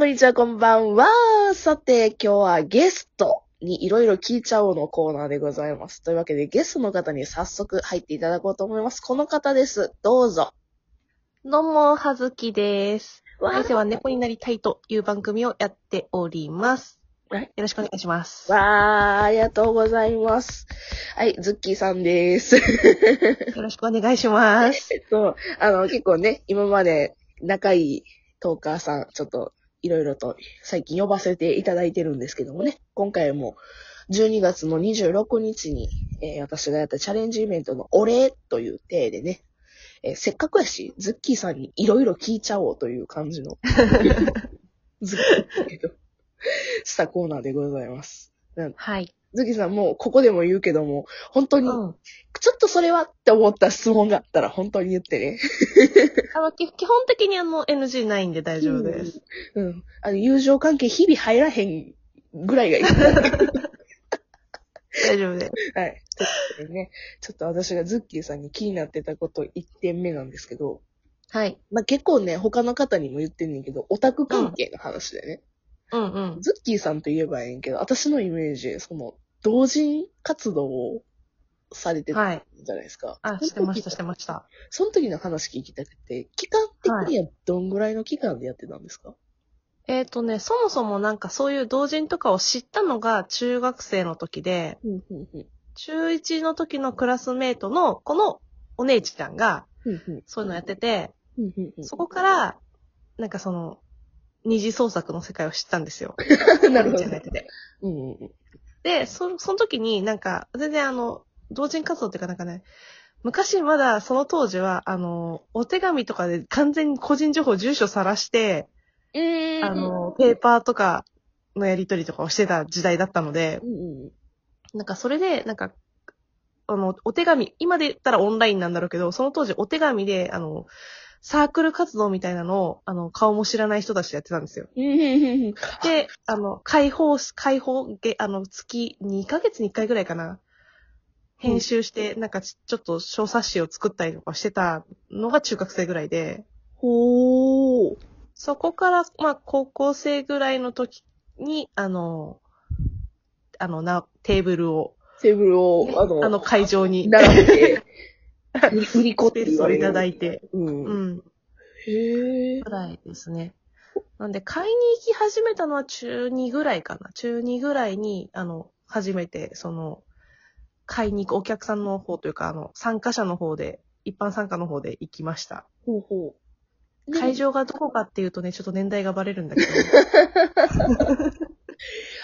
こんにちは、こんばんは。さて、今日はゲストにいろいろ聞いちゃおうのコーナーでございます。というわけで、ゲストの方に早速入っていただこうと思います。この方です。どうぞ。どうも、はずきです。わ来世は猫になりたいという番組をやっております。はいよろしくお願いします。わー、ありがとうございます。はい、ズッキーさんです。よろしくお願いします。えっと、あの、結構ね、今まで仲いいトーカーさん、ちょっといろいろと最近呼ばせていただいてるんですけどもね、今回も12月の26日に、えー私がやったチャレンジイベントのお礼という体でね、えーせっかくやし、ズッキーさんにいろいろ聞いちゃおうという感じの、ズッキーしたコーナーでございます。はい。ズッキーさんもうここでも言うけども、本当に、うん。ちょっとそれはって思った質問があったら本当に言ってね。あの、き基本的にあの、NG ないんで大丈夫です。うん。あの、友情関係日々入らへんぐらいがいい。大丈夫です。はい。ということでね、ちょっと私がズッキーさんに気になってたこと1点目なんですけど、はい。まあ、結構ね、他の方にも言ってんねんけど、オタク関係の話でね、うんうん。ズッキーさんと言えばええんけど、私のイメージ、その、同人活動をされてたはい。じゃないですか。あ、してました、してました。その時の話聞きたくて、期間的にはどんぐらいの期間でやってたんですか、えっ、とね、そもそもなんかそういう同人とかを知ったのが中学生の時で、うん、うん、うん。中1の時のクラスメイトのこのお姉ちゃんが。そういうのやってて、うんうんうんそこから、なんかその、二次創作の世界を知ったんですよ。なるほどお姉ちゃんがやってて。うん。で、そ、その時になんか、全然あの、同人活動っていうかなんかね、昔まだその当時は、あの、お手紙とかで完全に個人情報、住所さらして、うんあ、の、ペーパーとかのやり取りとかをしてた時代だったのでう、んうんなんかそれで、なんか、あの、お手紙、今で言ったらオンラインなんだろうけど、その当時お手紙で、あの、サークル活動みたいなのを、あの、顔も知らない人たちでやってたんですよ。で、あの、解放し、解放げ、あの、月2ヶ月に1回ぐらいかな。編集して、なん。かちちょっと小冊子を作ったりとかしてたのが中学生ぐらいで、ほー。そこから、まあ、高校生ぐらいの時に、あの、あの、な、テーブルを、テーブルを、あの、あの会場に、並べて、売り子って言われいただいて、う。うんん、へえぐ。らいですね。なんで、買いに行き始めたのは中2ぐらいかな。中2ぐらいに、あの、初めて、その、買いに行くお客さんの方というか、あの、参加者の方で、一般参加の方で行きました。ほうほう。で会場がどこかっていうとね、ちょっと年代がバレるんだけど。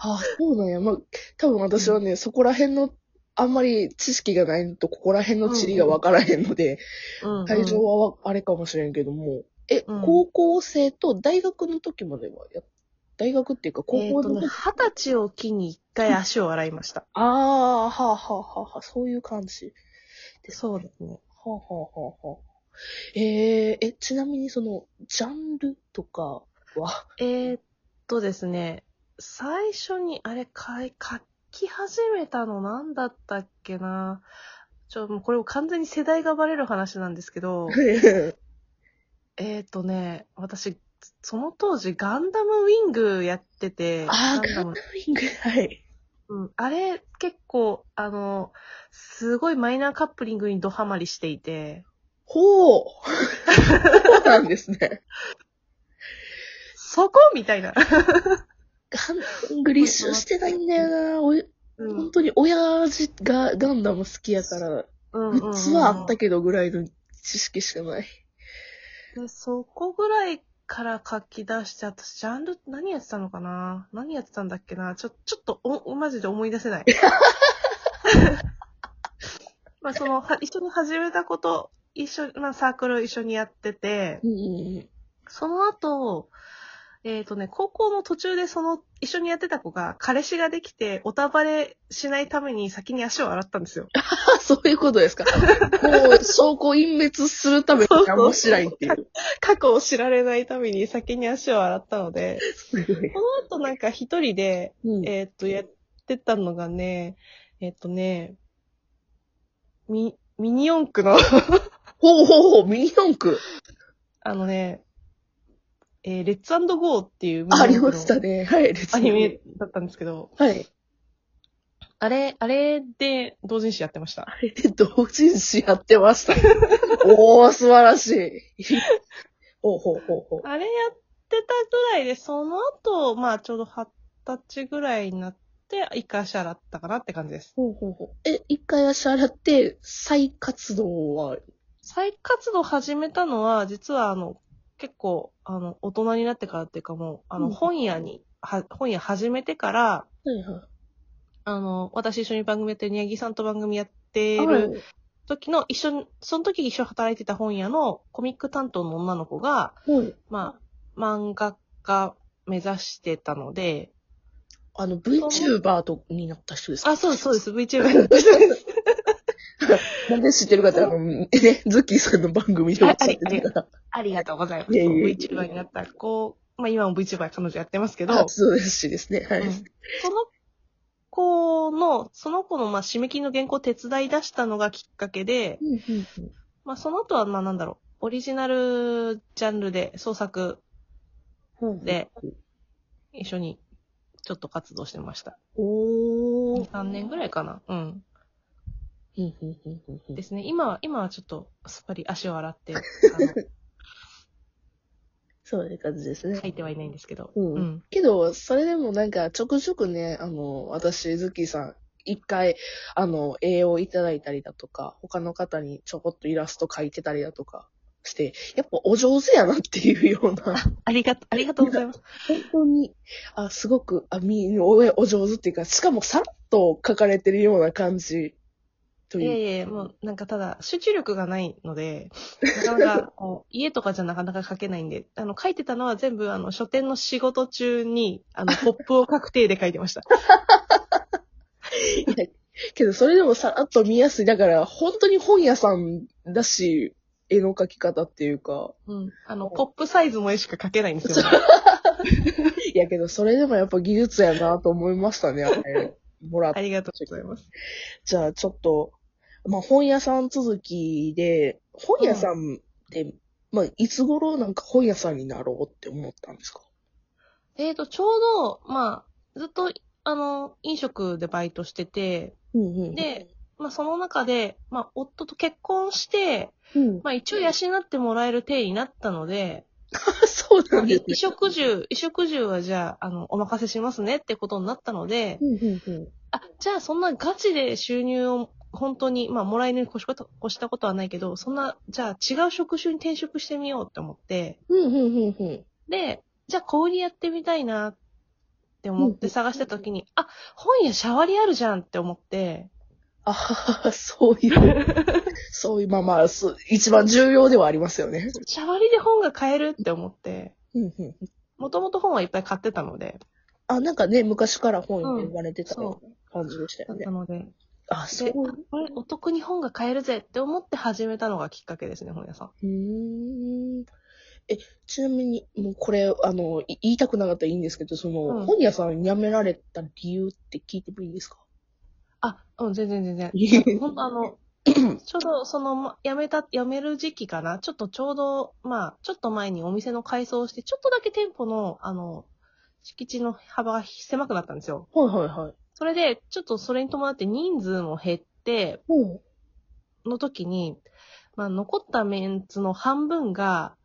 あ、そうなんや。まあ、多分私はね、そこら辺の、あんまり知識がないのと、ここら辺の地理がわからへんので、うんうん会場はわあれかもしれんけども、え、うん高校生と大学の時まではや、大学っていうか高校の時、二十歳を機に一回足を洗いました。ああ、はあはあはあはあ、そういう感じ。そうですね。はあ、はあはあはあ、えー、え、ちなみにその、ジャンルとかは、えーっとですね、最初に、あれ、かい、書き始めたの何だったっけな？ちょ、もうこれ完全に世代がバレる話なんですけど、えーっとね、私、その当時ガンダムウィングやってて、ああ、ガンダムガンダム、ウィング、はい。うん、あれ結構、あの、すごいマイナーカップリングにドハマりしていて、ほう。そうなんですね。そこ？みたいな。ガングリッシュしてないんだよな。おいうん。本当に親父がガンダム好きやから、うんうんうん。グッズはあったけどぐらいの知識しかない。で、そこぐらいから書き出して、私、ジャンル、何やってたのかな？何やってたんだっけな？ちょ、ちょっとお、マジで思い出せない。まあ、その、は一緒に始めたこと、一緒、まあ、サークル一緒にやってて、うんうん。その後、えっ、とね、高校の途中でその、一緒にやってた子が、彼氏ができて、おたばれしないために先に足を洗ったんですよ。あ、そういうことですか。もう、証拠隠滅するために何もしないっていう。過去を知られないために先に足を洗ったので、すごい。その後なんか一人で、うんえーっと、やってたのがね、えーっとね、ミ、ミニ四駆の、ほうほうほう、ミニ四駆。あのね、えー、レッツゴーっていうありましたね。はい、レッツアニメだったんですけど、はい。あれ、あれで同人誌やってました。あれで同人誌やってました。おー、素晴らしい。ほうほうほうほう。あれやってたぐらいで、その後、まあちょうど二十歳ぐらいになって、一回足洗ったかなって感じです。ほうほうほう。え、一回足洗って、再活動は、再活動始めたのは、実はあの、結構、あの、大人になってからっていうかもう、あの、うん本屋に、は、本屋始めてから、はいはい。あの、私一緒に番組やってる宮城さんと番組やってはいる時の一緒に、その時一緒に働いてた本屋のコミック担当の女の子が、はい。まあ、漫画家目指してたので、あの、VTuber とになった人ですか？あ、そうです、そうです、VTuber やってるんです。なんで知ってるかって、あの、ね、ズッキーさんの番組でおっしゃってたから。ありがとうございます。VTuber になった子、まあ今も VTuber 彼女やってますけど、あ、そうですしですね。はい。うんその子の、その子のまあ締め切りの原稿を手伝い出したのがきっかけで、うんうんうんまあその後はまあなんだろう、オリジナルジャンルで創作で、一緒にちょっと活動してました。おー。3年ぐらいかな。うん。ですね。今は、今はちょっとすっぱり足を洗って、あの、そういう感じですね書。いてはいないんですけど。うんうん。けど、それでもなんか、ちょくちょくね、あの、私、ズッキーさん、一回、あの、栄養いただいたりだとか、他の方にちょこっとイラスト描いてたりだとかして、やっぱお上手やなっていうような、ありがと、ありがとうございます。本当に、あ、すごく、あ、み、お、お上手っていうか、しかもさらっと書かれてるような感じ、といやいやいや、もうなんかただ集中力がないので、なかなか家とかじゃなかなか書けないんで、あの書いてたのは全部あの書店の仕事中に、あのポップを書く体で書いてました。いやけど、それでもさらっと見やすい。だから、本当に本屋さんだし、絵の描き方っていうか。うん。あの、ポップサイズの絵しか書けないんですよ。いやけど、それでもやっぱ技術やなと思いましたね、あれ。もらっありがとうございます。じゃあ、ちょっと、まあ、本屋さん続きで、本屋さんって、まあ、いつ頃なんか本屋さんになろうって思ったんですか？えーと、ちょうど、まあ、ずっと、あの、飲食でバイトしてて、うんうん。で、まあその中で、まあ夫と結婚して、うん。まあ一応養ってもらえる体になったので、そうなんです衣食住、衣食住はじゃあ、あの、お任せしますねってことになったので、うんうんうん。あ、じゃあそんなガチで収入を本当に、まあもらえるに越しこと越したことはないけど、そんな、じゃあ違う職種に転職してみようって思って、うんうんうんうん。で、じゃあ小売りやってみたいなって思って探した時に、あ、本屋シャワリあるじゃんって思って、ああ、そういう、そういう、まあまあ、一番重要ではありますよね。シャワリで本が買えるって思って、うんうん。もともと本はいっぱい買ってたので、あ、なんかね、昔から本に言われてた感じでしたよね。たので、あ、そうで、。これお得に本が買えるぜって思って始めたのがきっかけですね、本屋さん。うーん。え、ちなみに、もうこれ、あの、い言いたくなかったらいいんですけど、その、うん本屋さん辞められた理由って聞いてもいいですか？あ、うん、全然全然。本当あの、ちょうどその、ま辞めた、辞める時期かな？ちょっとちょうど、まあ、ちょっと前にお店の改装をして、ちょっとだけ店舗の、あの、敷地の幅が狭くなったんですよ。はいはいはい。それで、ちょっとそれに伴って人数も減って、うん。の時に、まあ、残ったメンツの半分が、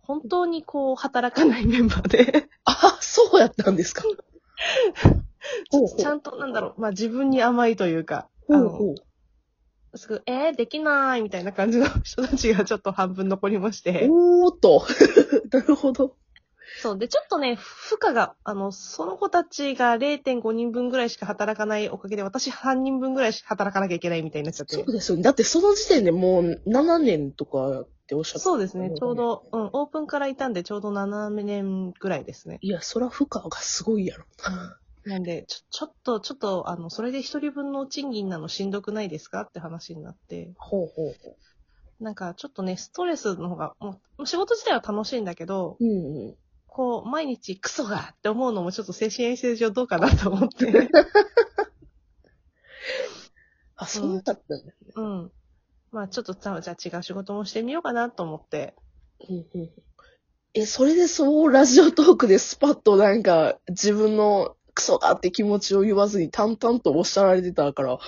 本当にこう、働かないメンバーで、あ、そうやったんですか。ほうほうちゃんと、なんだろう、まあ、自分に甘いというか、あの、ほうほう。すぐ、えー、できないみたいな感じの人たちがちょっと半分残りまして。おーっと。なるほど。そう。で、ちょっとね、負荷が、あの、その子たちが0.5人分ぐらいしか働かないおかげで、私3人分ぐらいしか働かなきゃいけないみたいになっちゃってそう。ですよね。だってその時点でもう7年とかっておっしゃってそうですね。ちょう。ど、うん、オープンからいたんで、ちょうど7年ぐらいですね。いや、そら負荷がすごいやろ。なんで、ちょ、ちょっと、ちょっと、あの、それで一人分の賃金なのしんどくないですかって話になって、ほうほうほなんか、ちょっとね、ストレスの方が、もう、仕事自体は楽しいんだけど、う。うんうん。こう、毎日クソがって思うのもちょっと精神衛生上どうかなと思って。あ、そうだったんですね。うん。まあちょっと、じゃあじゃあ違う仕事もしてみようかなと思って。うんうんえ、それでそう、ラジオトークでスパッとなんか、自分のクソがって気持ちを言わずに淡々とおっしゃられてたから、あ、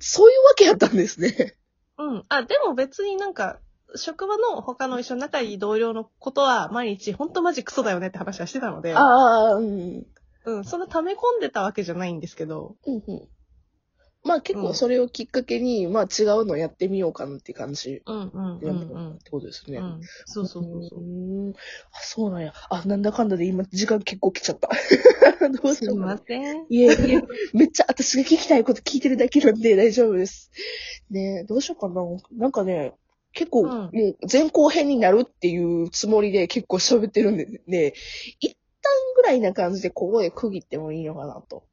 そういうわけやったんですね。うん。あ、でも別になんか、職場の他の一緒に仲いい同僚のことは毎日ほんとマジクソだよねって話はしてたので、ああ、うん。うん、そんな溜め込んでたわけじゃないんですけど、うんうん。まあ結構それをきっかけに、まあ違うのやってみようかなって感じうんうんうんうん。ってことですね。うん、そうそうそうそう。ん。あ、そうなんや。あ、なんだかんだで今時間結構来ちゃった。どうしすいません。いえいえ、めっちゃ私が聞きたいこと聞いてるだけなんで大丈夫です。ねえ、どうしようかな。なんかね、結構、うん。もう前後編になるっていうつもりで結構喋ってるんで、ね、一旦ぐらいな感じでここで区切ってもいいのかなと。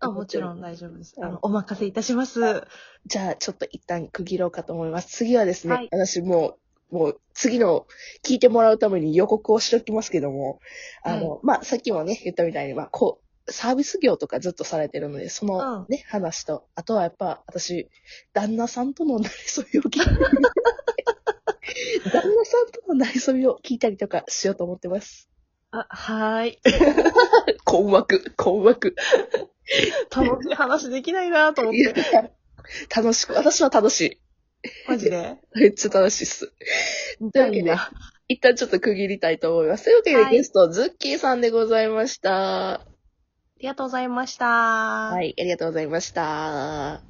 あ、もちろん大丈夫です。うん。あの、お任せいたします。じゃあ、ちょっと一旦区切ろうかと思います。次はですね、はい。私もう、もう次の聞いてもらうために予告をしておきますけども、あの、まあ、さっきもね、言ったみたいに、まあ、こう、サービス業とかずっとされてるので、そのね、話と、あとはやっぱ私、旦那さんとのなりそびを聞いたり、旦那さんとのなりそびを聞いたりとかしようと思ってます。あ、はーい。困惑、困惑。楽しい話できないなと思っいやて。楽しく、私は楽しい。マジで？めっちゃ楽しいっす。というわけで、一旦ちょっと区切りたいと思います。というわけで、はいゲスト、ズッキーさんでございました。ありがとうございました。はい、ありがとうございました。